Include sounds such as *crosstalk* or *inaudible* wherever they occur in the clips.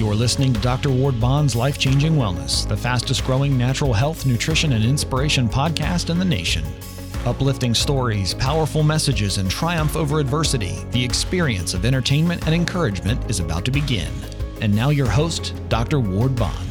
You're listening to Dr. Ward Bond's Life Changing Wellness, the fastest growing natural health, nutrition, and inspiration podcast in the nation. Uplifting stories, powerful messages, and triumph over adversity, the experience of entertainment and encouragement is about to begin. And now, your host, Dr. Ward Bond.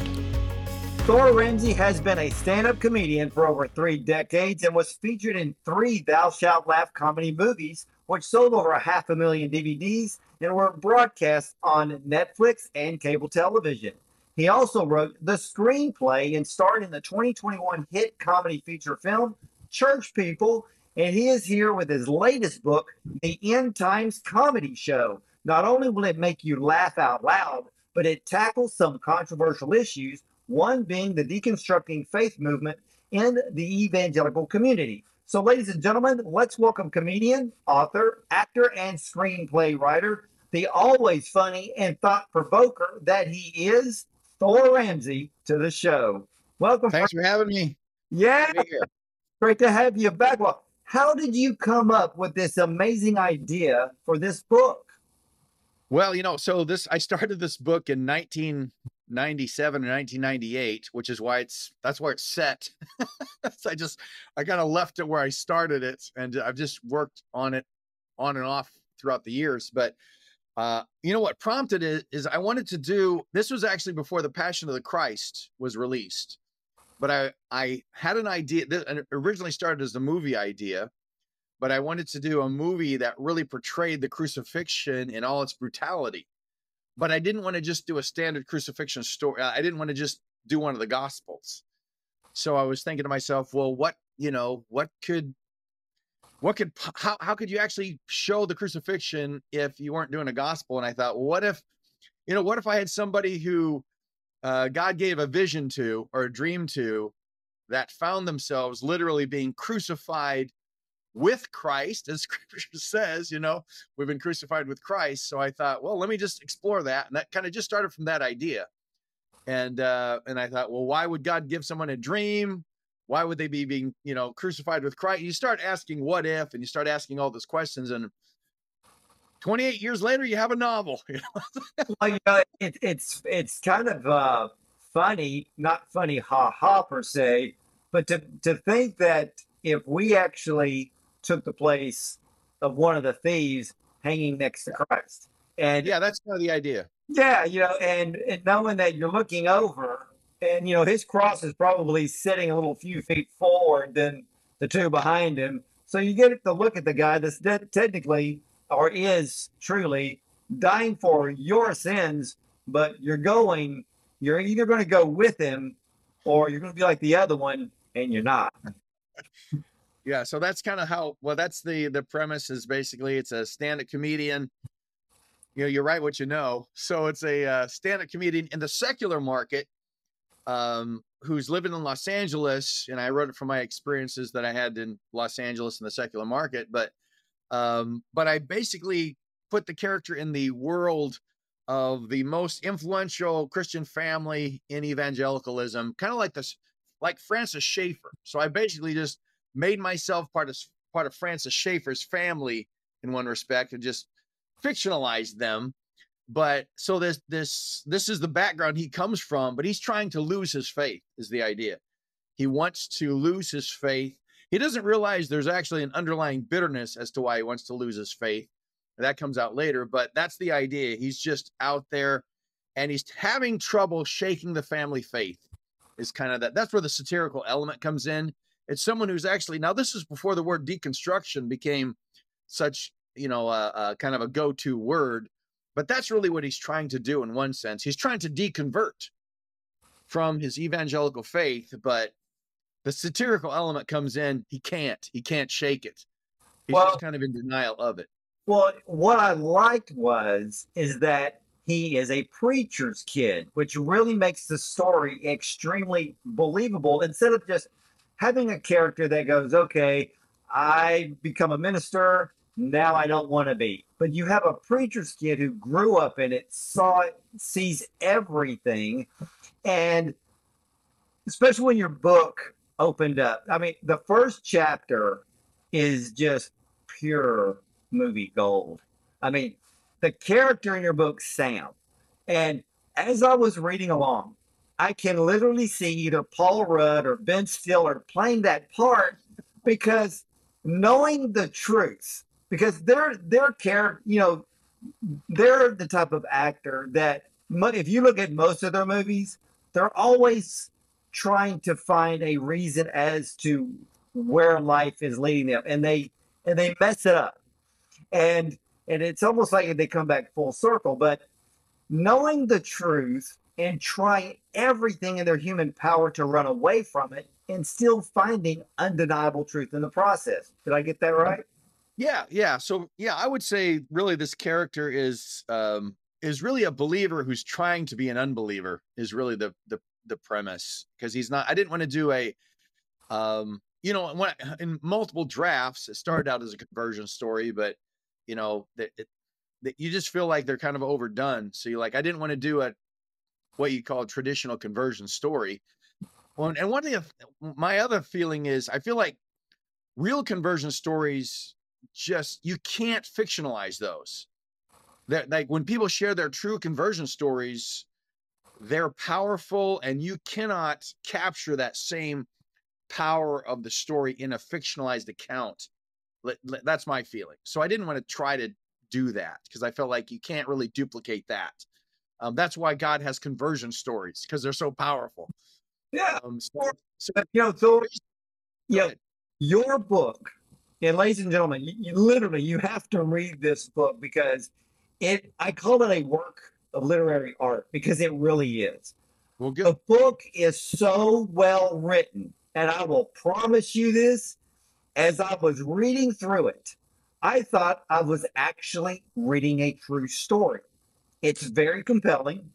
Thor Ramsey has been a stand up comedian for over three decades and was featured in three Thou Shalt Laugh comedy movies, which sold over a half a million DVDs and were broadcast on Netflix and cable television. He also wrote the screenplay and starred in the 2021 hit comedy feature film Church People, and he is here with his latest book, The End Times Comedy Show. Not only will it make you laugh out loud, but it tackles some controversial issues, one being the deconstructing faith movement in the evangelical community. So, ladies and gentlemen, let's welcome comedian, author, actor, and screenplay writer, the always funny and thought provoker that he is, Thor Ramsey, to the show. Welcome. Thanks for having me. Yeah. Great to have you back. Well, how did you come up with this amazing idea for this book? Well, you know, so this I started this book in 1997 or 1998, which is why it's that's where it's set. *laughs* so I just I kind of left it where I started it, and I've just worked on it on and off throughout the years. But uh, you know what prompted it is I wanted to do this was actually before the Passion of the Christ was released but I I had an idea that originally started as a movie idea, but I wanted to do a movie that really portrayed the crucifixion in all its brutality. But I didn't want to just do a standard crucifixion story. I didn't want to just do one of the gospels. So I was thinking to myself, well, what, you know, what could what could how how could you actually show the crucifixion if you weren't doing a gospel? And I thought, well, what if, you know, what if I had somebody who uh, God gave a vision to or a dream to that found themselves literally being crucified with Christ, as *laughs* scripture says, you know, we've been crucified with Christ. So I thought, well, let me just explore that. And that kind of just started from that idea. And uh, and I thought, well, why would God give someone a dream? Why would they be being, you know, crucified with Christ? You start asking what if, and you start asking all those questions. And 28 years later, you have a novel. *laughs* well, you know, it, it's it's kind of uh, funny, not funny, ha ha per se, but to to think that if we actually took the place of one of the thieves hanging next to Christ, and yeah, that's kind of the idea. Yeah, you know, and, and knowing that you're looking over, and you know his cross is probably sitting a little few feet forward than the two behind him, so you get to look at the guy that's de- technically or is truly dying for your sins, but you're going, you're either going to go with him or you're going to be like the other one and you're not. *laughs* yeah. So that's kind of how, well, that's the, the premise is basically it's a stand up comedian. You know, you're right what you know. So it's a uh, stand up comedian in the secular market um, who's living in Los Angeles. And I wrote it from my experiences that I had in Los Angeles in the secular market. But um, but I basically put the character in the world of the most influential Christian family in evangelicalism, kind of like this, like Francis Schaeffer. So I basically just made myself part of part of Francis Schaeffer's family in one respect, and just fictionalized them. But so this this this is the background he comes from, but he's trying to lose his faith. Is the idea? He wants to lose his faith he doesn't realize there's actually an underlying bitterness as to why he wants to lose his faith. That comes out later, but that's the idea. He's just out there and he's having trouble shaking the family faith. Is kind of that. That's where the satirical element comes in. It's someone who's actually now. This is before the word deconstruction became such, you know, uh, uh, kind of a go-to word. But that's really what he's trying to do in one sense. He's trying to deconvert from his evangelical faith, but the satirical element comes in. He can't. He can't shake it. He's well, just kind of in denial of it. Well, what I liked was is that he is a preacher's kid, which really makes the story extremely believable. Instead of just having a character that goes, "Okay, I become a minister." Now I don't want to be. But you have a preacher's kid who grew up in it, saw it, sees everything. And especially when your book opened up. I mean, the first chapter is just pure movie gold. I mean, the character in your book, Sam, and as I was reading along, I can literally see either Paul Rudd or Ben Stiller playing that part because knowing the truth, because they're they're care, you know, they're the type of actor that if you look at most of their movies, they're always trying to find a reason as to where life is leading them, and they and they mess it up, and and it's almost like they come back full circle. But knowing the truth and trying everything in their human power to run away from it, and still finding undeniable truth in the process. Did I get that right? Yeah, yeah. So yeah, I would say really this character is um is really a believer who's trying to be an unbeliever is really the the the premise because he's not I didn't want to do a um you know when *laughs* in multiple drafts it started out as a conversion story but you know that that you just feel like they're kind of overdone so you're like I didn't want to do a what you call a traditional conversion story well and one of the my other feeling is I feel like real conversion stories just you can't fictionalize those. That like when people share their true conversion stories they're powerful and you cannot capture that same power of the story in a fictionalized account. That's my feeling. So i didn't want to try to do that because i felt like you can't really duplicate that. Um, that's why god has conversion stories because they're so powerful. Yeah. Um, so, so, you know so yeah your book and ladies and gentlemen you, you literally you have to read this book because it I call it a work of literary art because it really is. Well, good. The book is so well written, and I will promise you this: as I was reading through it, I thought I was actually reading a true story. It's very compelling.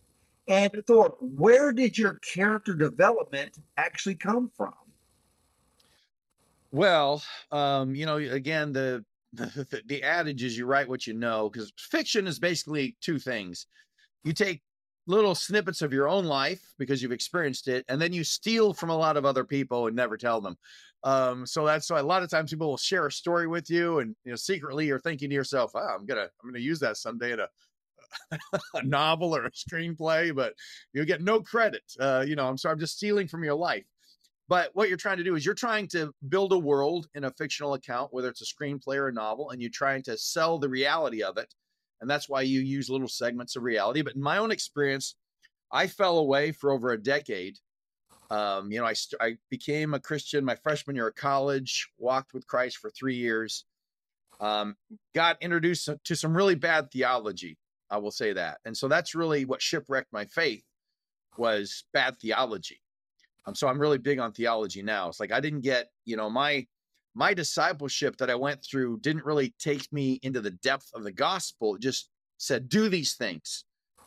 And Thor, where did your character development actually come from? Well, um, you know, again, the the, the adage is you write what you know because fiction is basically two things. You take little snippets of your own life because you've experienced it and then you steal from a lot of other people and never tell them. Um, so that's why a lot of times people will share a story with you and you know secretly you're thinking to yourself oh, i'm gonna i'm gonna use that someday in a *laughs* a novel or a screenplay but you get no credit. Uh, you know i'm sorry i'm just stealing from your life but what you're trying to do is you're trying to build a world in a fictional account, whether it's a screenplay or a novel, and you're trying to sell the reality of it. And that's why you use little segments of reality. But in my own experience, I fell away for over a decade. Um, you know, I, st- I became a Christian my freshman year of college, walked with Christ for three years, um, got introduced to some really bad theology. I will say that. And so that's really what shipwrecked my faith was bad theology. Um, so I'm really big on theology now. It's like I didn't get, you know, my my discipleship that I went through didn't really take me into the depth of the gospel. It just said, do these things.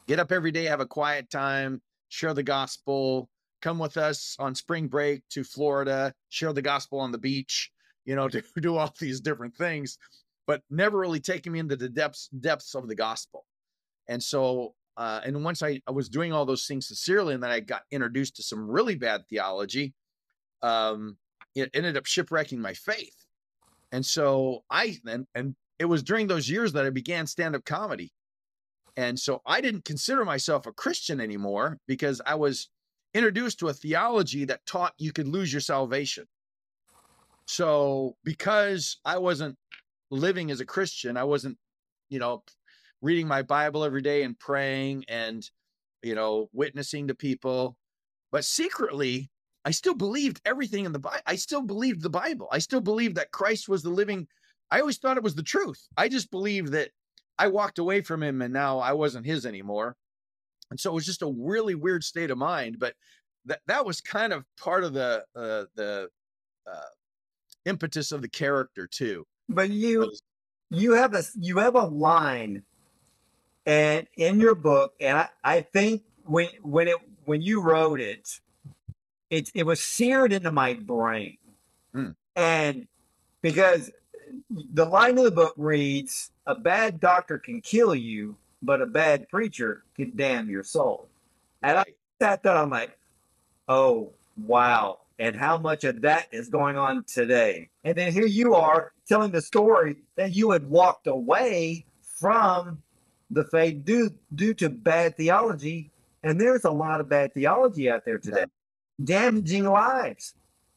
Get up every day, have a quiet time, share the gospel, come with us on spring break to Florida, share the gospel on the beach, you know, *laughs* to do all these different things, but never really taking me into the depths depths of the gospel. And so uh, and once I, I, was doing all those things sincerely, and then I got introduced to some really bad theology, um, it ended up shipwrecking my faith. And so I and and it was during those years that I began stand up comedy. And so I didn't consider myself a Christian anymore because I was introduced to a theology that taught you could lose your salvation. So because I wasn't living as a Christian, I wasn't, you know, reading my Bible every day and praying and, you know, witnessing to people. But secretly, I still believed everything in the Bible. I still believed the Bible. I still believed that Christ was the living. I always thought it was the truth. I just believed that I walked away from him and now I wasn't his anymore. And so it was just a really weird state of mind. But that that was kind of part of the uh, the uh, impetus of the character too. But you you have a you have a line and in your book, and I, I think when when it when you wrote it, it it was seared into my brain. Mm. And because the line of the book reads, a bad doctor can kill you, but a bad preacher can damn your soul. And I sat there, I'm like, oh wow. And how much of that is going on today? And then here you are telling the story that you had walked away from the faith due due to bad theology And there's a lot of bad theology out there today, damaging lives.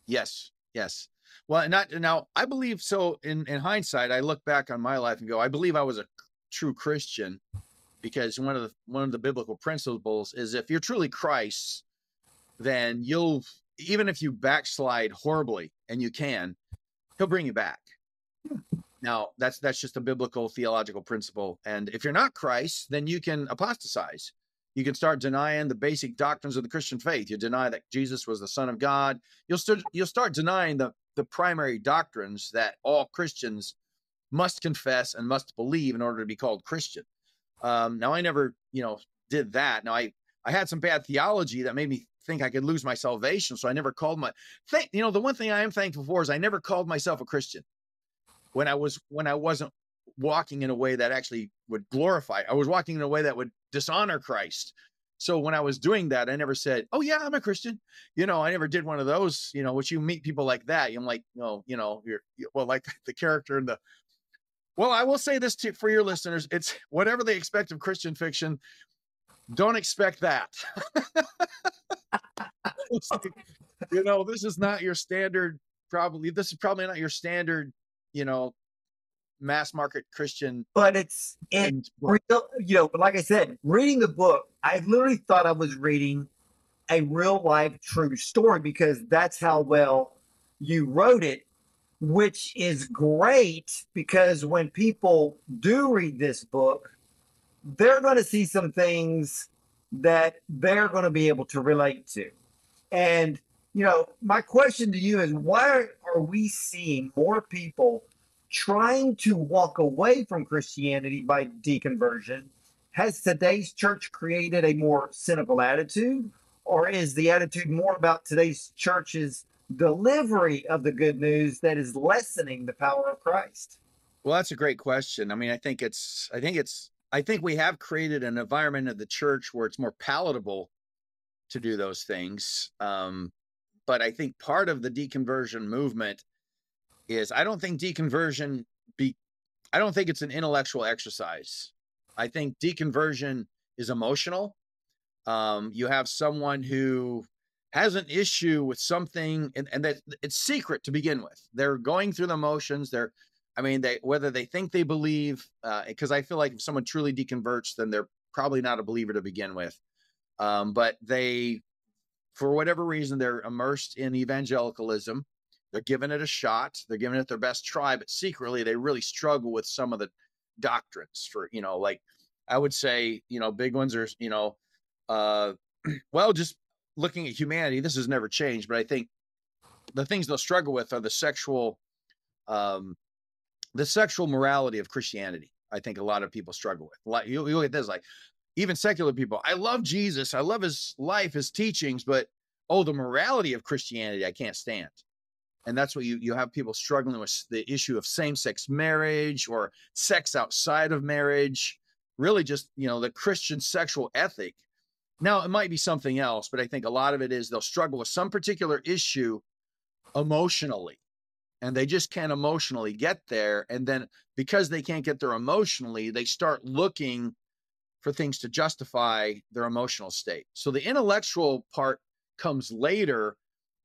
Yes, yes. Well, not now. I believe so. In in hindsight, I look back on my life and go, I believe I was a true Christian because one of the one of the biblical principles is if you're truly Christ, then you'll even if you backslide horribly, and you can, he'll bring you back. Now, that's that's just a biblical theological principle. And if you're not Christ, then you can apostatize. You can start denying the basic doctrines of the Christian faith. You deny that Jesus was the Son of God. You'll start you'll start denying the the primary doctrines that all Christians must confess and must believe in order to be called Christian. Um, now, I never, you know, did that. Now, I I had some bad theology that made me think I could lose my salvation, so I never called my. Thank you know the one thing I am thankful for is I never called myself a Christian when I was when I wasn't walking in a way that actually would glorify. I was walking in a way that would dishonor Christ. So when I was doing that, I never said, "Oh yeah, I'm a Christian." You know, I never did one of those. You know, which you meet people like that. I'm like, no, you know, you're well, like *laughs* the character in the well, I will say this to, for your listeners: it's whatever they expect of Christian fiction. Don't expect that. *laughs* you know, this is not your standard. Probably, this is probably not your standard. You know, mass market Christian. But it's and real, you know, like I said, reading the book, I literally thought I was reading a real life true story because that's how well you wrote it which is great because when people do read this book, they're going to see some things that they're going to be able to relate to. And, you know, my question to you is why are we seeing more people trying to walk away from Christianity by deconversion? Has today's church created a more cynical attitude? Or is the attitude more about today's church's delivery of the good news that is lessening the power of Christ? Well, that's a great question. I mean, I think it's, I think it's, I think we have created an environment of the church where it's more palatable to do those things. Um, but I think part of the deconversion movement is I don't think deconversion be, I don't think it's an intellectual exercise. I think deconversion is emotional. Um, you have someone who has an issue with something and, and that it's secret to begin with. They're going through the motions. They're, I mean, they whether they think they believe, because uh, I feel like if someone truly deconverts, then they're probably not a believer to begin with. Um, but they, for whatever reason, they're immersed in evangelicalism. They're giving it a shot. They're giving it their best try, but secretly they really struggle with some of the doctrines. For you know, like I would say, you know, big ones are, you know, uh, *clears throat* well, just looking at humanity, this has never changed, but I think the things they'll struggle with are the sexual, um, the sexual morality of Christianity. I think a lot of people struggle with. Like you, you look at this, like even secular people. I love Jesus. I love his life, his teachings, but oh, the morality of Christianity, I can't stand. And that's what you you have people struggling with the issue of same-sex marriage or sex outside of marriage. Really, just you know the Christian sexual ethic now, it might be something else, but I think a lot of it is they'll struggle with some particular issue emotionally and they just can't emotionally get there. And then because they can't get there emotionally, they start looking for things to justify their emotional state. So the intellectual part comes later,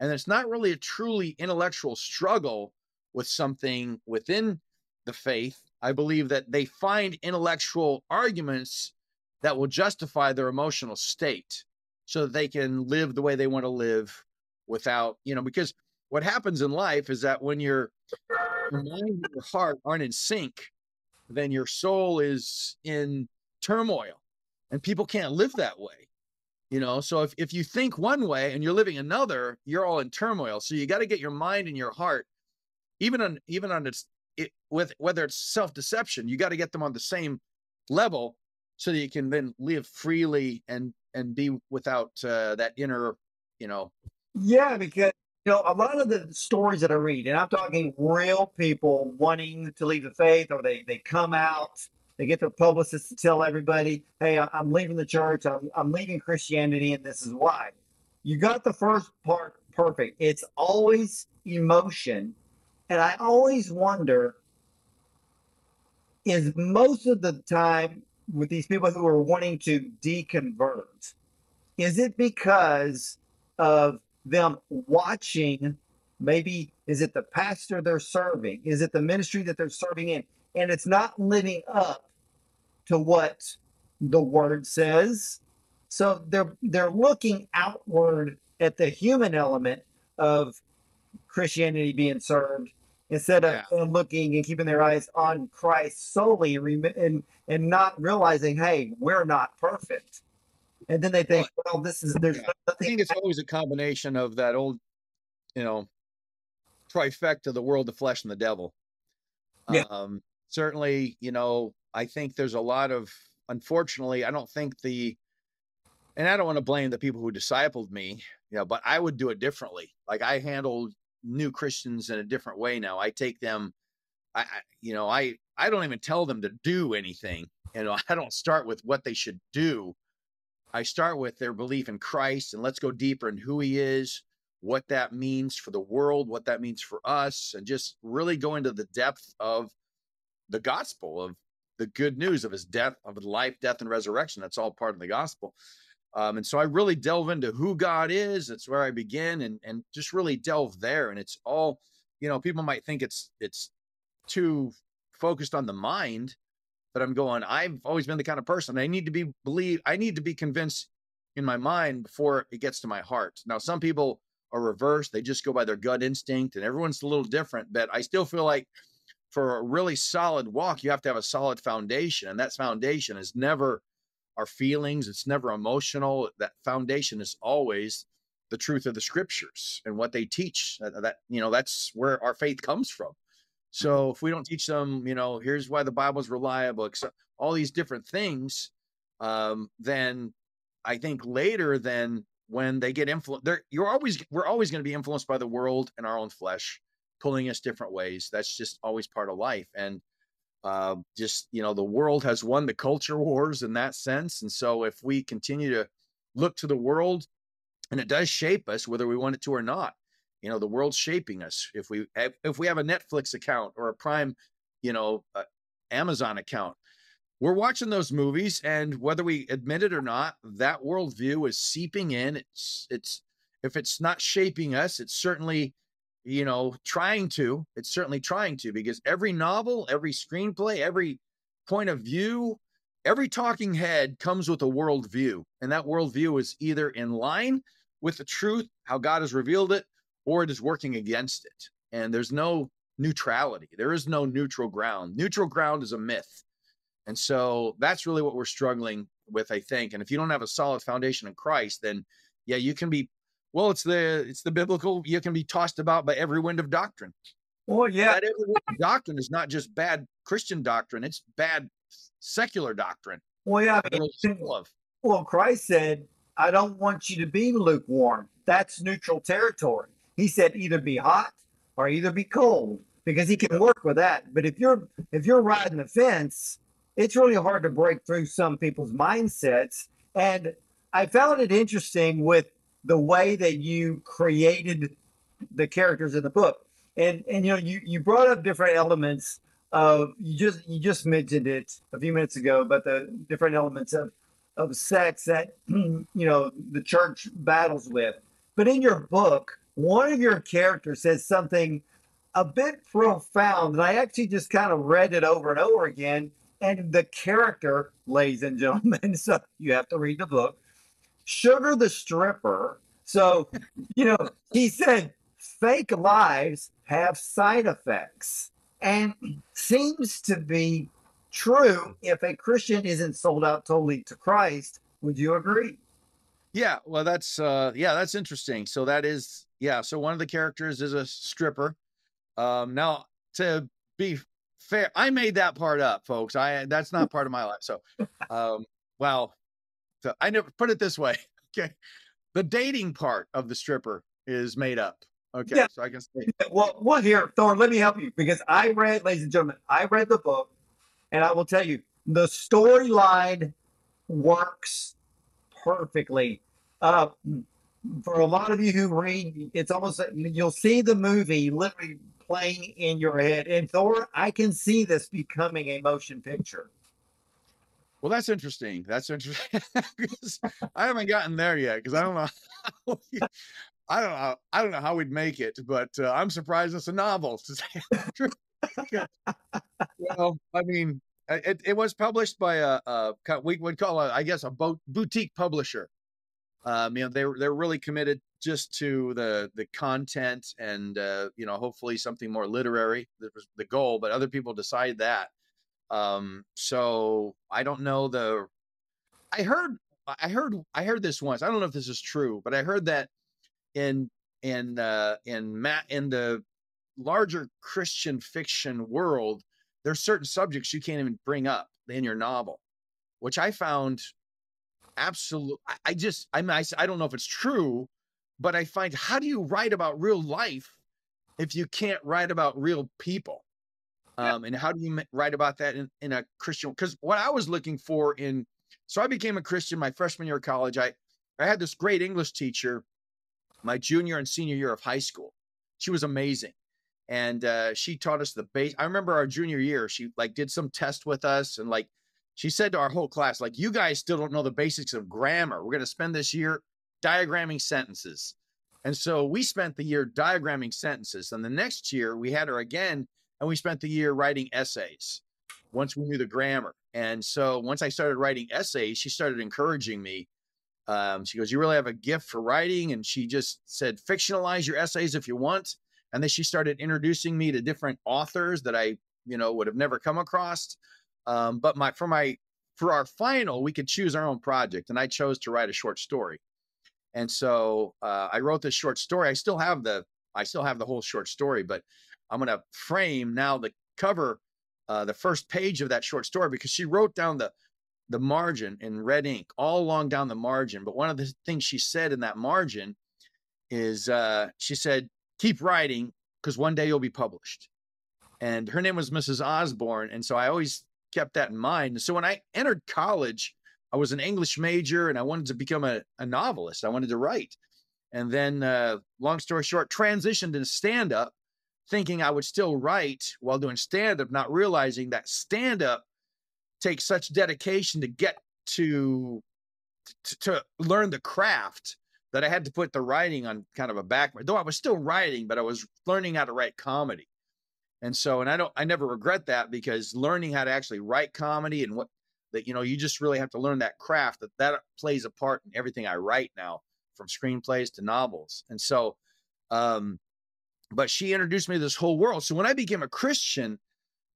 and it's not really a truly intellectual struggle with something within the faith. I believe that they find intellectual arguments that will justify their emotional state so that they can live the way they want to live without, you know, because what happens in life is that when your, mind and your heart aren't in sync, then your soul is in turmoil and people can't live that way. You know, so if, if you think one way and you're living another, you're all in turmoil. So you got to get your mind and your heart, even on even on its it, with whether it's self deception, you got to get them on the same level so that you can then live freely and and be without uh, that inner you know yeah because you know a lot of the stories that i read and i'm talking real people wanting to leave the faith or they they come out they get their publicists to tell everybody hey i'm leaving the church i'm, I'm leaving christianity and this is why you got the first part perfect it's always emotion and i always wonder is most of the time with these people who are wanting to deconvert, is it because of them watching? Maybe is it the pastor they're serving? Is it the ministry that they're serving in? And it's not living up to what the word says. So they're they're looking outward at the human element of Christianity being served instead of Yeah. looking and keeping their eyes on Christ solely and and not realizing, hey, we're not perfect. And then they think, well, this is there's Yeah. I think it's always a combination of that old, you know, trifecta: the world, the flesh, and the devil. Yeah. Um, certainly, you know, I think there's a lot of, unfortunately, I don't think the, and I don't want to blame the people who discipled me, you know, but I would do it differently. Like I handle new Christians in a different way now. I take them, I, I you know, I I don't even tell them to do anything. You know, *laughs* I don't start with what they should do. I start with their belief in Christ and let's go deeper in who he is, what that means for the world, what that means for us, and just really go into the depth of the gospel of the good news of his death, of life, death, and resurrection. That's all part of the gospel. Um, and so I really delve into who God is. That's where I begin and and just really delve there. And it's all, you know, people might think it's it's too focused on the mind, but I'm going, I've always been the kind of person I need to be believe I need to be convinced in my mind before it gets to my heart. Now, some people are reversed, they just go by their gut instinct, and everyone's a little different, but I still feel like for a really solid walk, you have to have a solid foundation, and that foundation is never our feelings, it's never emotional. That foundation is always the truth of the scriptures and what they teach. That, that you know, that's where our faith comes from. So if we don't teach them, you know, here's why the Bible's reliable, except all these different things, um, then I think later, than when they get influenced, they're you're always we're always going to be influenced by the world and our own flesh, pulling us different ways. That's just always part of life. And uh, just you know, the world has won the culture wars in that sense. And so if we continue to look to the world, and it does shape us whether we want it to or not you know the world's shaping us if we if we have a netflix account or a prime you know uh, amazon account we're watching those movies and whether we admit it or not that worldview is seeping in it's it's if it's not shaping us it's certainly you know trying to it's certainly trying to because every novel every screenplay every point of view every talking head comes with a worldview and that worldview is either in line with the truth how god has revealed it or it is working against it. And there's no neutrality. There is no neutral ground. Neutral ground is a myth. And so that's really what we're struggling with, I think. And if you don't have a solid foundation in Christ, then yeah, you can be well, it's the it's the biblical, you can be tossed about by every wind of doctrine. Well, yeah, That every wind of doctrine is not just bad Christian doctrine, it's bad secular doctrine. well, yeah. I mean, world's full of. Well, Christ said, I don't want you to be lukewarm. That's neutral territory. He said either be hot or either be cold because he can work with that. But if you're if you're riding the fence, it's really hard to break through some people's mindsets. And I found it interesting with the way that you created the characters in the book. And and you know, you you brought up different elements of you just you just mentioned it a few minutes ago, but the different elements of of sex that *clears throat* you know the church battles with. But in your book, one of your characters says something a bit profound, and I actually just kind of read it over and over again. And the character, ladies and gentlemen, *laughs* so you have to read the book, Sugar the stripper. So, you know, he said fake lives have side effects and seems to be true if a Christian isn't sold out totally to Christ. Would you agree? Yeah, well, that's uh, yeah, that's interesting. So that is yeah. So one of the characters is a stripper. Um, now to be fair, I made that part up, folks. I that's not part of my life. So, um, well, so I never put it this way. *laughs* Okay, the dating part of the stripper is made up. Okay, Yeah. so I can say Well, well, here, Thorne, let me help you because I read, ladies and gentlemen, I read the book, and I will tell you the storyline works perfectly. Uh, for a lot of you who read, it's almost like you'll see the movie literally playing in your head. And Thor, I can see this becoming a motion picture. Well, that's interesting. That's interesting. *laughs* I haven't gotten there yet because I don't know. I don't know. I don't know how we'd make it, but uh, I'm surprised it's a novel. True. Well, I mean, it, it was published by a, a we would call a, I guess a bo- boutique publisher. Um, you know, they're they're really committed just to the the content and uh, you know hopefully something more literary. That was the goal, but other people decide that. Um, so I don't know the. I heard I heard I heard this once. I don't know if this is true, but I heard that in in uh, in Matt in the larger Christian fiction world, there's certain subjects you can't even bring up in your novel, which I found absolute. I, I just I mean I, I don't know if it's true, but I find how do you write about real life if you can't write about real people? Um, and how do you write about that in, in a Christian? Because what I was looking for in, so I became a Christian my freshman year of college. I, I had this great English teacher my junior and senior year of high school. She was amazing. And uh, she taught us the base. I remember our junior year, she like did some test with us and like she said to our whole class, like, you guys still don't know the basics of grammar. We're going to spend this year diagramming sentences. And so we spent the year diagramming sentences. And the next year we had her again and we spent the year writing essays once we knew the grammar. And so once I started writing essays, she started encouraging me. Um, she goes, You really have a gift for writing. And she just said, Fictionalize your essays if you want. And then she started introducing me to different authors that I, you know, would have never come across. Um, but my for my for our final, we could choose our own project, and I chose to write a short story. And so uh, I wrote this short story. I still have the I still have the whole short story, but I'm going to frame now the cover, uh, the first page of that short story because she wrote down the the margin in red ink all along down the margin. But one of the things she said in that margin is uh, she said, "Keep writing because one day you'll be published." And her name was Mrs. Osborne, and so I always kept that in mind. And So when I entered college, I was an English major and I wanted to become a, a novelist. I wanted to write. And then, uh, long story short, transitioned into stand up, thinking I would still write while doing stand up, not realizing that stand up takes such dedication to get to, to, to learn the craft that I had to put the writing on kind of a back. Though I was still writing, but I was learning how to write comedy. And so, and I don't, I never regret that because learning how to actually write comedy and what that, you know, you just really have to learn that craft that that plays a part in everything I write now from screenplays to novels. And so, um, but she introduced me to this whole world. So when I became a Christian,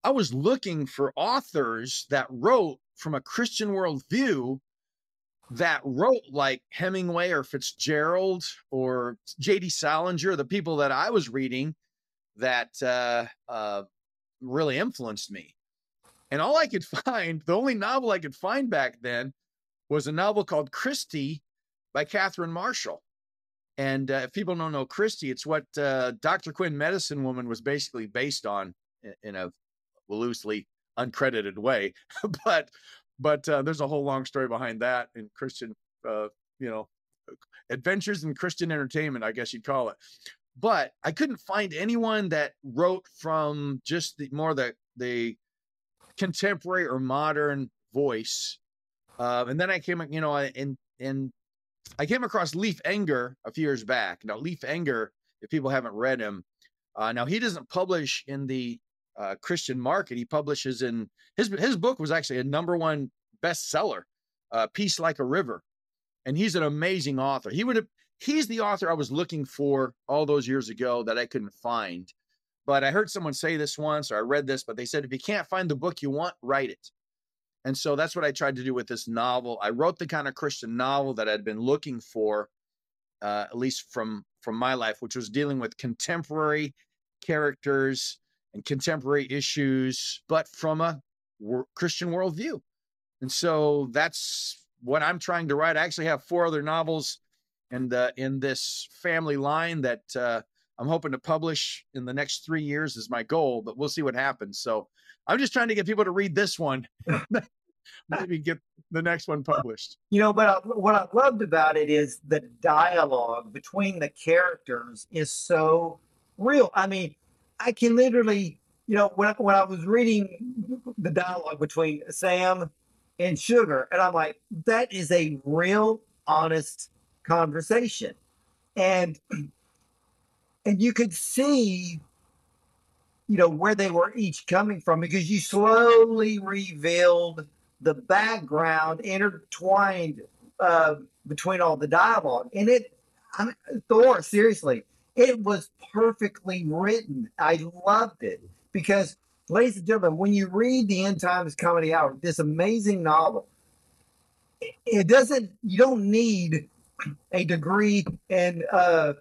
I was looking for authors that wrote from a Christian worldview that wrote like Hemingway or Fitzgerald or J.D. Salinger, the people that I was reading that uh, uh, really influenced me. And all I could *laughs* find, the only novel I could find back then was a novel called Christy by Catherine Marshall. And uh, if people don't know Christy, it's what uh, Dr. Quinn Medicine Woman was basically based on in a loosely uncredited way. *laughs* but but uh, there's a whole long story behind that in Christian, uh, you know, adventures in Christian entertainment, I guess you'd call it but I couldn't find anyone that wrote from just the more the the contemporary or modern voice. Uh, and then I came, you know, and and I came across Leif Enger a few years back. Now Leif Enger, if people haven't read him, uh, now he doesn't publish in the uh, Christian market. He publishes in his his book was actually a number one bestseller, uh, "Peace Like a River," and he's an amazing author. He would have he's the author I was looking for all those years ago that I couldn't find. But I heard someone say this once, or I read this, but they said if you can't find the book you want, write it. And so that's what I tried to do with this novel. I wrote the kind of Christian novel that I'd been looking for, uh, at least from from my life, which was dealing with contemporary characters and contemporary issues, but from a Christian worldview. And so that's what I'm trying to write. I actually have four other novels and uh, in this family line that uh, I'm hoping to publish in the next three years is my goal, but we'll see what happens. So I'm just trying to get people to read this one, *laughs* *laughs* maybe get the next one published. You know, but I, what I loved about it is the dialogue between the characters is so real. I mean, I can literally, you know, when I, when I was reading the dialogue between Sam and sugar. And I'm like, that is a real honest conversation. And *clears throat* and you could see you know where they were each coming from because you slowly revealed the background intertwined uh, between all the dialogue. And it I mean, thor seriously it was perfectly written. I loved it because ladies and gentlemen when you read the end times comedy hour this amazing novel it doesn't you don't need a degree in uh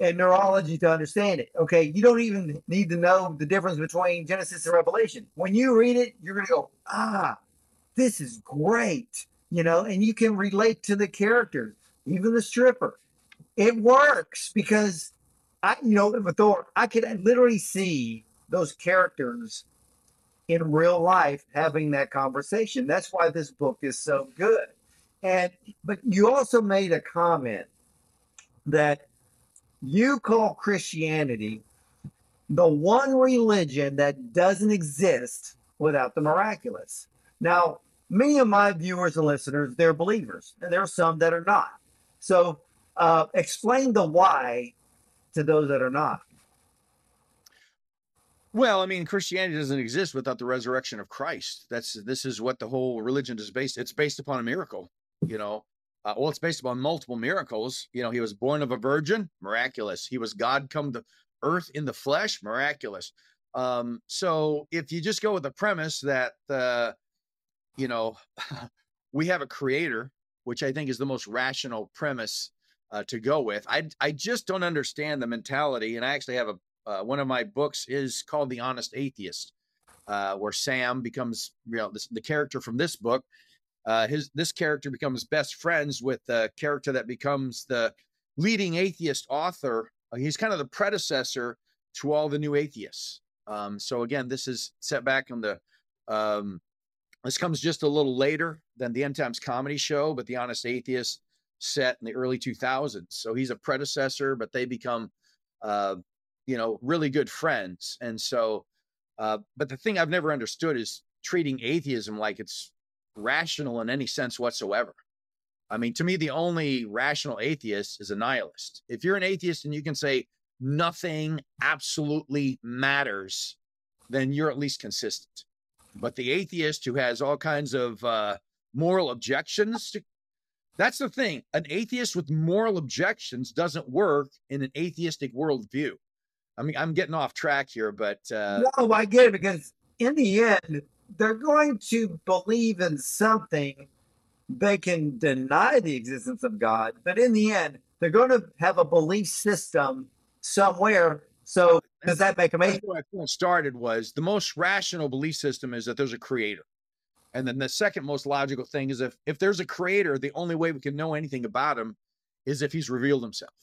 and neurology to understand it. Okay. You don't even need to know the difference between Genesis and Revelation. When you read it, you're going to go, ah, this is great. You know, and you can relate to the characters, even the stripper. It works because I, you know, with Thor, I could literally see those characters in real life having that conversation. That's why this book is so good. And, but you also made a comment that you call Christianity the one religion that doesn't exist without the miraculous. Now, many of my viewers and listeners, they're believers, and there are some that are not. So, uh, explain the why to those that are not. Well, I mean, Christianity doesn't exist without the resurrection of Christ. That's this is what the whole religion is based. It's based upon a miracle. You know, uh, well, it's based upon multiple miracles. You know, he was born of a virgin, miraculous. He was God come to earth in the flesh, miraculous. Um, so if you just go with the premise that, uh, you know, *laughs* we have a creator, which I think is the most rational premise uh, to go with, I I just don't understand the mentality. And I actually have a uh, one of my books is called The Honest Atheist, uh, where Sam becomes you know this, the character from this book uh, his this character becomes best friends with the character that becomes the leading atheist author. Uh, he's kind of the predecessor to all the new atheists. Um, so again, this is set back on the. Um, this comes just a little later than the End Times comedy show, but the Honest Atheist set in the early 2000s. So he's a predecessor, but they become, uh, you know, really good friends. And so, uh, but the thing I've never understood is treating atheism like it's rational in any sense whatsoever. I mean, to me, the only rational atheist is a nihilist. If you're an atheist and you can say nothing absolutely matters, then you're at least consistent. But the atheist who has all kinds of uh, moral objections, to, that's the thing. An atheist with moral objections doesn't work in an atheistic worldview. I mean, I'm getting off track here, but uh, no, I get it because in the end, they're going to believe in something they can deny the existence of God, but in the end, they're going to have a belief system somewhere. So does that make them? Where I started was the most rational belief system is that there's a creator, and then the second most logical thing is if if there's a creator, the only way we can know anything about him is if he's revealed himself,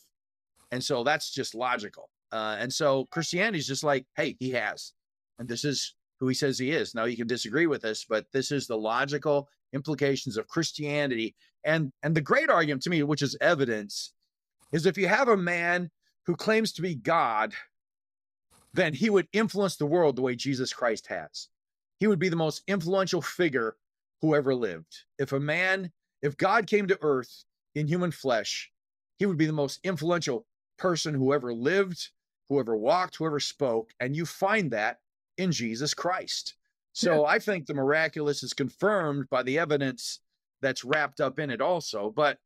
and so that's just logical. Uh, and so Christianity is just like, hey, he has, and this is who he says he is. Now you can disagree with this, but this is the logical implications of Christianity. And and the great argument to me, which is evidence, is if you have a man who claims to be God, then he would influence the world the way Jesus Christ has. He would be the most influential figure who ever lived. If a man, if God came to earth in human flesh, he would be the most influential person who ever lived, whoever walked, whoever spoke. And you find that in Jesus Christ. So yeah. I think the miraculous is confirmed by the evidence that's wrapped up in it also. But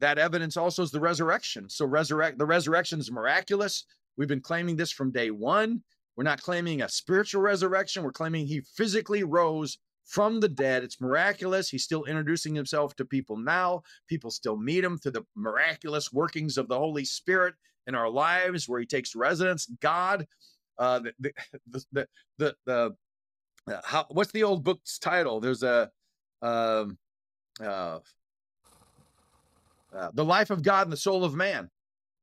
that evidence also is the resurrection. So resurrect the resurrection is miraculous. We've been claiming this from day one. We're not claiming a spiritual resurrection. We're claiming he physically rose from the dead. It's miraculous. He's still introducing himself to people now. People still meet him through the miraculous workings of the Holy Spirit in our lives, where he takes residence. God uh, *laughs* the, the, the, the, uh, how, what's the old book's title? There's a, um, uh, uh, the life of God and the soul of man.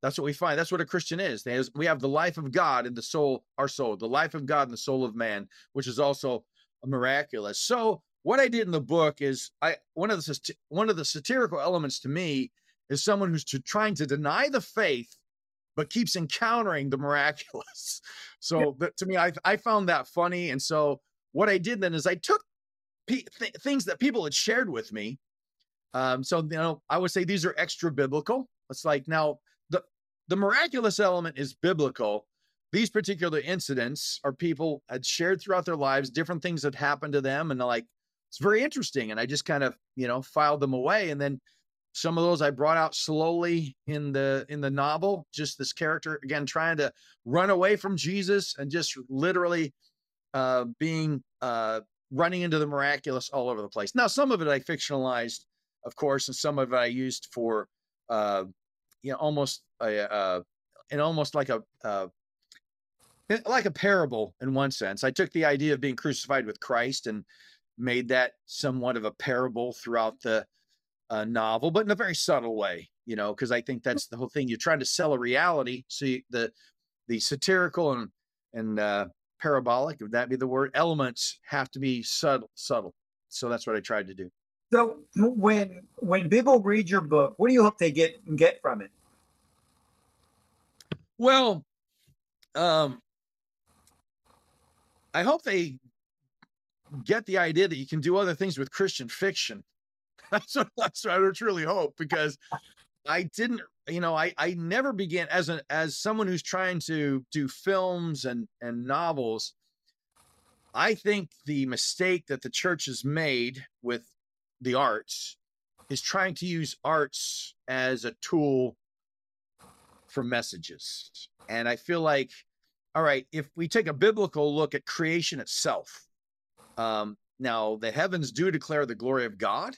That's what we find. That's what a Christian is. Has, we have the life of God in the soul, our soul, the life of God in the soul of man, which is also miraculous. So what I did in the book is I one of the one of the satirical elements to me is someone who's to, trying to deny the faith but keeps encountering the miraculous. *laughs* So yeah. to me, I, I found that funny. And so what I did then is I took th- things that people had shared with me. Um, so you know, I would say these are extra biblical. It's like now the the miraculous element is biblical. These particular incidents are people had shared throughout their lives, different things that happened to them, and like it's very interesting. And I just kind of you know filed them away, and then some of those I brought out slowly in the in the novel. Just this character again trying to run away from Jesus and just literally uh, being uh, running into the miraculous all over the place. Now, some of it I fictionalized, of course, and some of it I used for, uh, you know, almost a, uh, and almost like a, uh, like a parable in one sense. I took the idea of being crucified with Christ and made that somewhat of a parable throughout the uh, novel, but in a very subtle way, you know, because I think that's the whole thing. You're trying to sell a reality. So you, the the satirical and and uh, parabolic, would that be the word? Elements have to be subtle, subtle. So that's what I tried to do. So when when people read your book, what do you hope they get get from it? Well, um, I hope they get the idea that you can do other things with Christian fiction. That's what, that's what I truly hope because I didn't you know, I I never began as a as someone who's trying to do films and and novels. I think the mistake that the church has made with the arts is trying to use arts as a tool for messages. And I feel like, all right, if we take a biblical look at creation itself, um, now the heavens do declare the glory of God,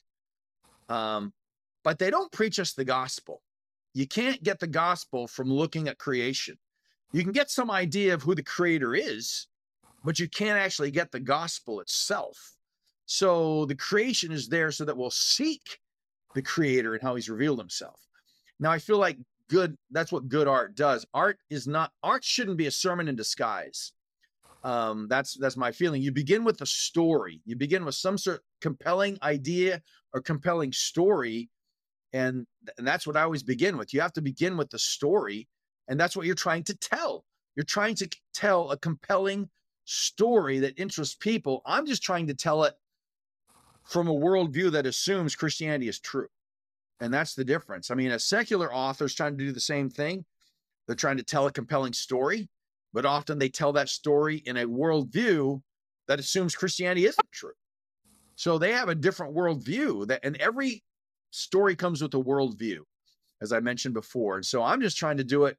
um, but they don't preach us the gospel you can't get the gospel from looking at creation. You can get some idea of who the creator is, but you can't actually get the gospel itself. So the creation is there so that we'll seek the creator and how he's revealed himself. Now I feel like good that's what good art does. Art is not art shouldn't be a sermon in disguise. Um, that's that's my feeling. You begin with a story. You begin with some sort of compelling idea or compelling story and, and that's what I always begin with. You have to begin with the story, and that's what you're trying to tell. You're trying to tell a compelling story that interests people. I'm just trying to tell it from a worldview that assumes Christianity is true. And that's the difference. I mean, a secular author is trying to do the same thing. They're trying to tell a compelling story, but often they tell that story in a worldview that assumes Christianity isn't true. So they have a different worldview that, and every story comes with a worldview, as I mentioned before. And so I'm just trying to do it.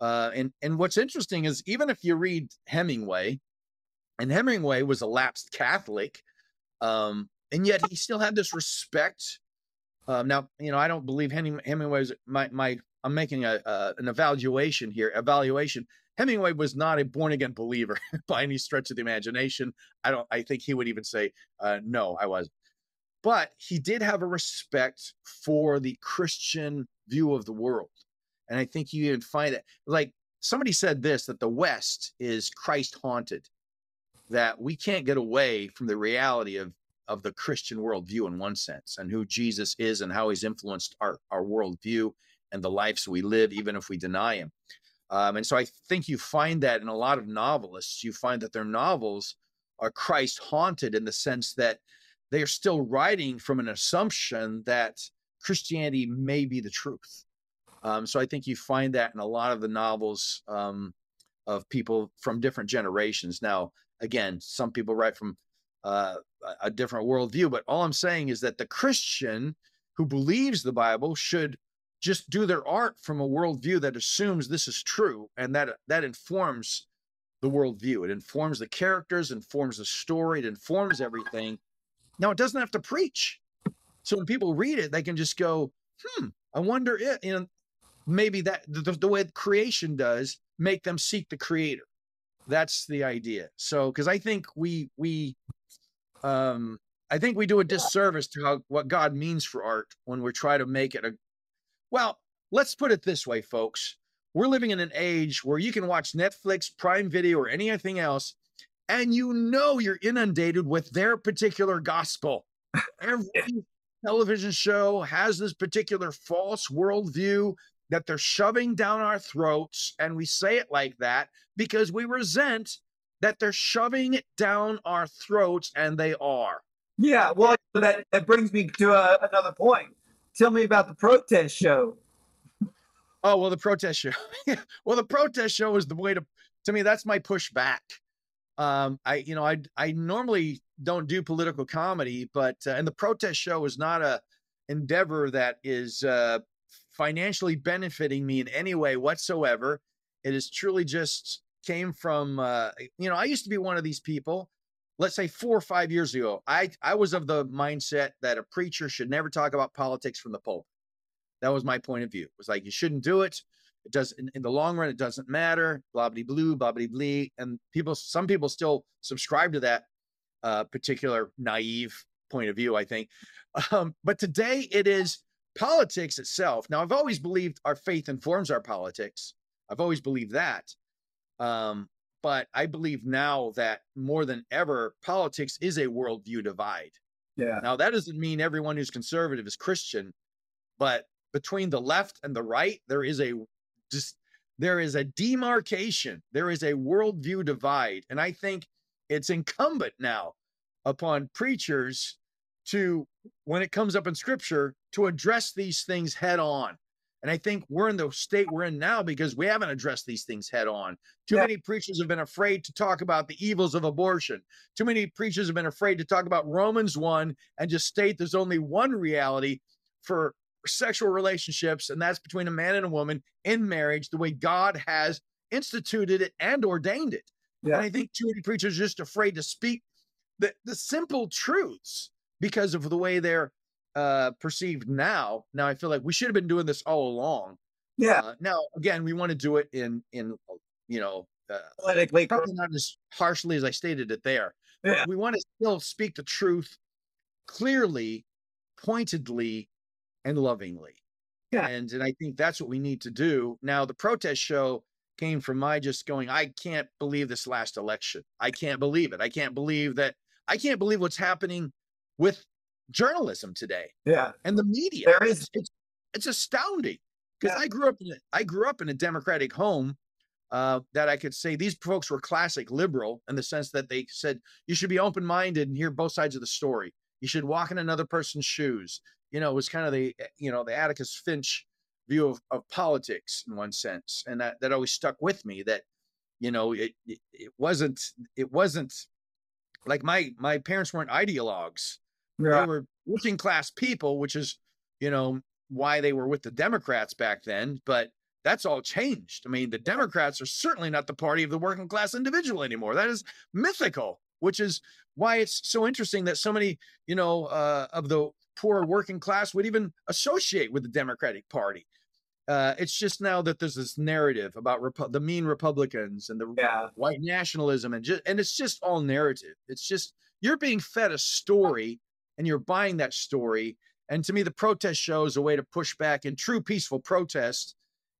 Uh, and and what's interesting is even if you read Hemingway, and Hemingway was a lapsed Catholic, um, and yet he still had this respect. Um, now, you know, I don't believe Hemingway was my my. I'm making a uh, an evaluation here. Evaluation. Hemingway was not a born again believer *laughs* by any stretch of the imagination. I don't. I think he would even say, uh, "No, I wasn't." but he did have a respect for the Christian view of the world. And I think you even find it like somebody said this that the West is Christ haunted, that we can't get away from the reality of, of the Christian worldview in one sense and who Jesus is and how he's influenced our, our worldview and the lives we live, even if we deny him. Um, and so I think you find that in a lot of novelists, you find that their novels are Christ haunted in the sense that they are still writing from an assumption that Christianity may be the truth. Um, so I think you find that in a lot of the novels um, of people from different generations. Now, again, some people write from uh, a different worldview, but all I'm saying is that the Christian who believes the Bible should just do their art from a worldview that assumes this is true, and that that informs the worldview. It informs the characters, informs the story, it informs everything. Now it doesn't have to preach. So when people read it, they can just go, hmm, I wonder if, you know, maybe that the, the way creation does make them seek the creator. That's the idea. So, because I think we, we, um, I think we do a disservice to how, what God means for art when we try to make it a, well, let's put it this way, folks. We're living in an age where you can watch Netflix, Prime Video, or anything else, and you know you're inundated with their particular gospel. Every television show has this particular false worldview that they're shoving down our throats. And we say it like that because we resent that they're shoving it down our throats, and they are. Yeah, well, that, that brings me to uh, another point. Tell me about the protest show. Oh well, the protest show. *laughs* well, the protest show is the way to. To me, that's my pushback. Um, I, you know, I, I normally don't do political comedy, but uh, and the protest show is not a endeavor that is uh, financially benefiting me in any way whatsoever. It is truly just came from, uh, you know, I used to be one of these people. Let's say four or five years ago, I I was of the mindset that a preacher should never talk about politics from the pulpit. That was my point of view. It was like you shouldn't do it. It does in, in the long run, it doesn't matter. Blah blah blue, blah blah blee. And people, some people still subscribe to that uh, particular naive point of view. I think, *laughs* um, but today it is politics itself. Now, I've always believed our faith informs our politics. I've always believed that. Um, but I believe now that more than ever, politics is a worldview divide. Yeah. Now, that doesn't mean everyone who's conservative is Christian, but between the left and the right, there is a just there is a demarcation, there is a worldview divide. And I think it's incumbent now upon preachers to, when it comes up in scripture, to address these things head on. And I think we're in the state we're in now because we haven't addressed these things head on. Too yeah. many preachers have been afraid to talk about the evils of abortion. Too many preachers have been afraid to talk about Romans 1 and just state there's only one reality for sexual relationships, and that's between a man and a woman in marriage, the way God has instituted it and ordained it. Yeah. And I think too many preachers are just afraid to speak the, the simple truths because of the way they're uh, perceived now. Now I feel like we should have been doing this all along. Yeah. Uh, now again, we want to do it in in you know uh, politically probably not as harshly as I stated it there. Yeah. we want to still speak the truth clearly, pointedly, and lovingly. Yeah. And and I think that's what we need to do. Now the protest show came from my just going, I can't believe this last election. I can't believe it. I can't believe that I can't believe what's happening with journalism today. Yeah. And the media. There is it's it's astounding. Because yeah. I grew up in a, I grew up in a democratic home uh, that I could say these folks were classic liberal in the sense that they said you should be open minded and hear both sides of the story. You should walk in another person's shoes you know, it was kind of the, eh, you know, the Atticus Finch view of, of politics in one sense. And that, that always stuck with me that, you know, it, it, it wasn't, it wasn't like my, my parents weren't ideologues. Yeah. They were working class people, which is, you know, why they were with the Democrats back then. But that's all changed. I mean, the Democrats are certainly not the party of the working class individual anymore. That is mythical, which is why it's so interesting that so many, you know, uh, of the poor working class would even associate with the Democratic Party. Uh, it's just now that there's this narrative about Repu- the mean Republicans and the yeah. white nationalism, and just and it's just all narrative. It's just you're being fed a story, and you're buying that story. And to me, the protest show is a way to push back in true peaceful protest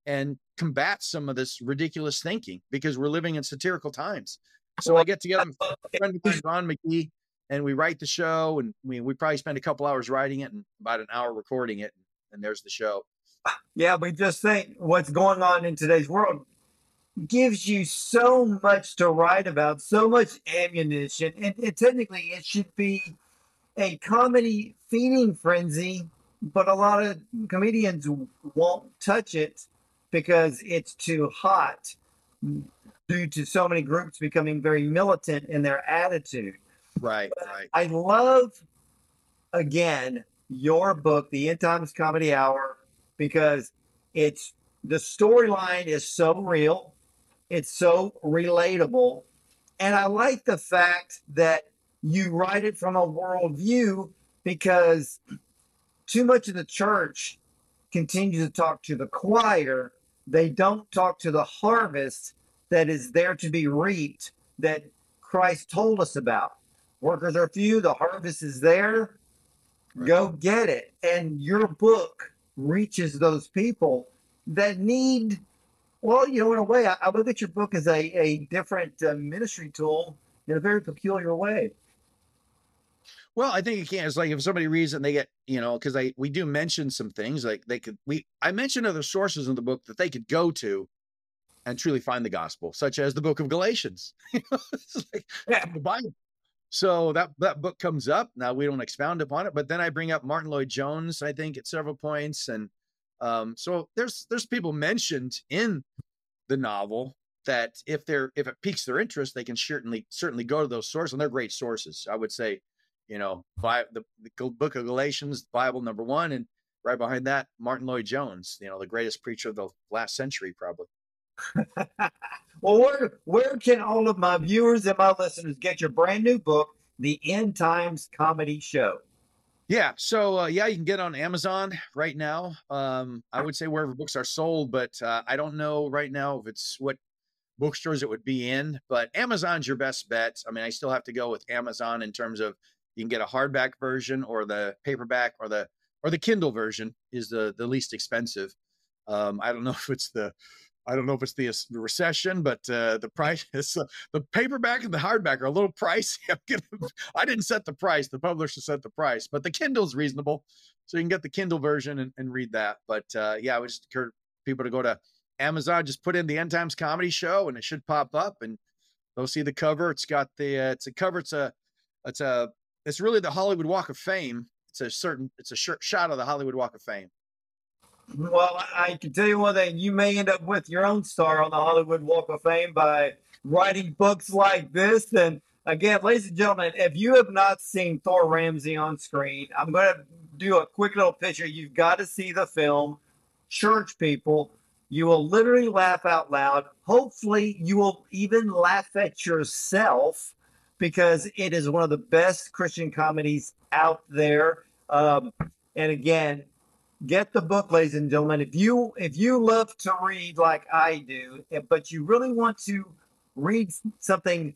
and combat some of this ridiculous thinking because we're living in satirical times. So I get together with friend Ron McGee and we write the show and we, we probably spend a couple hours writing it and about an hour recording it and there's the show yeah we just think what's going on in today's world gives you so much to write about so much ammunition and, and technically it should be a comedy feeding frenzy but a lot of comedians won't touch it because it's too hot due to so many groups becoming very militant in their attitude Right, right. I love, again, your book, The End Times Comedy Hour, because it's the storyline is so real, it's so relatable. And I like the fact that you write it from a worldview because too much of the church continues to talk to the choir. They don't talk to the harvest that is there to be reaped that Christ told us about. Workers are few, the harvest is there. Right. Go get it. And your book reaches those people that need, well, you know, in a way, I, I look at your book as a, a different uh, ministry tool in a very peculiar way. Well, I think it can. It's like if somebody reads it and they get, you know, because I we do mention some things like they could we I mentioned other sources in the book that they could go to and truly find the gospel, such as the book of Galatians. *laughs* like, yeah. the Bible So that that book comes up. Now we don't expound upon it, but then I bring up Martyn Lloyd-Jones, I think, at several points, and um, so there's there's people mentioned in the novel that if they're if it piques their interest, they can certainly certainly go to those sources, and they're great sources. I would say, you know, the, the book of Galatians, Bible number one, and right behind that, Martyn Lloyd-Jones, you know, the greatest preacher of the last century, probably. *laughs* well, where where can all of my viewers and my listeners get your brand new book, The End Times Comedy Show? Yeah, so uh, yeah, you can get on Amazon right now. Um, I would say wherever books are sold, but uh, I don't know right now if it's what bookstores it would be in. But Amazon's your best bet. I mean, I still have to go with Amazon in terms of you can get a hardback version or the paperback or the or the Kindle version is the the least expensive. Um, I don't know *laughs* if it's the I don't know if it's the, the recession, but uh, the price *laughs* is uh, the paperback and the hardback are a little *laughs* pricey. Gonna, I didn't set the price; the publisher set the price, but the Kindle's reasonable, so you can get the Kindle version and, and read that. But uh, yeah, I would just encourage people to go to Amazon, just put in the End Times Comedy Show, and it should pop up, and they'll see the cover. It's got the uh, it's a cover. It's a it's a it's really the Hollywood Walk of Fame. It's a certain it's a shot of the Hollywood Walk of Fame. Well, I can tell you one thing: you may end up with your own star on the Hollywood Walk of Fame by writing books like this. And again, ladies and gentlemen, if you have not seen Thor Ramsey on screen, I'm going to do a quick little picture. You've got to see the film. Church people, you will literally laugh out loud. Hopefully, you will even laugh at yourself because it is one of the best Christian comedies out there. Um, and again, get the book, ladies and gentlemen. If you if you love to read like I do, eh, but you really want to read something,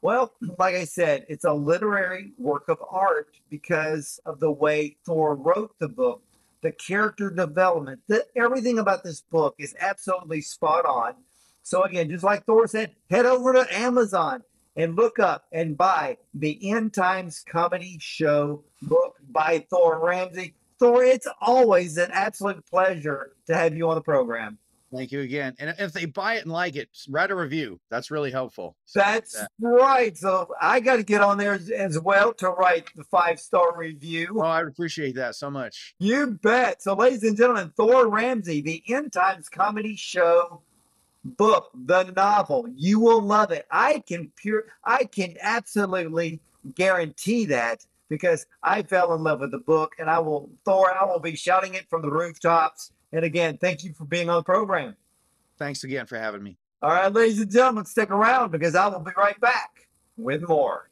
well, like I said, it's a literary work of art because of the way Thor wrote the book, the character development, the, everything about this book is absolutely spot on. So again, just like Thor said, head over to Amazon and look up and buy the End Times Comedy Show book by Thor Ramsey. Thor, it's always an absolute pleasure to have you on the program. Thank you again. And if they buy it and like it, write a review. That's really helpful. So That's right. So I got to get on there as, as, well to write the five star review. Oh, I appreciate that so much. You bet. So, ladies and gentlemen, Thor Ramsey, the End Times Comedy Show book, the novel. You will love it. I can pure. I can absolutely guarantee that because I fell in love with the book and I will, Thor, I will be shouting it from the rooftops. And again, thank you for being on the program. Thanks again for having me. All right, ladies and gentlemen, stick around because I will be right back with more.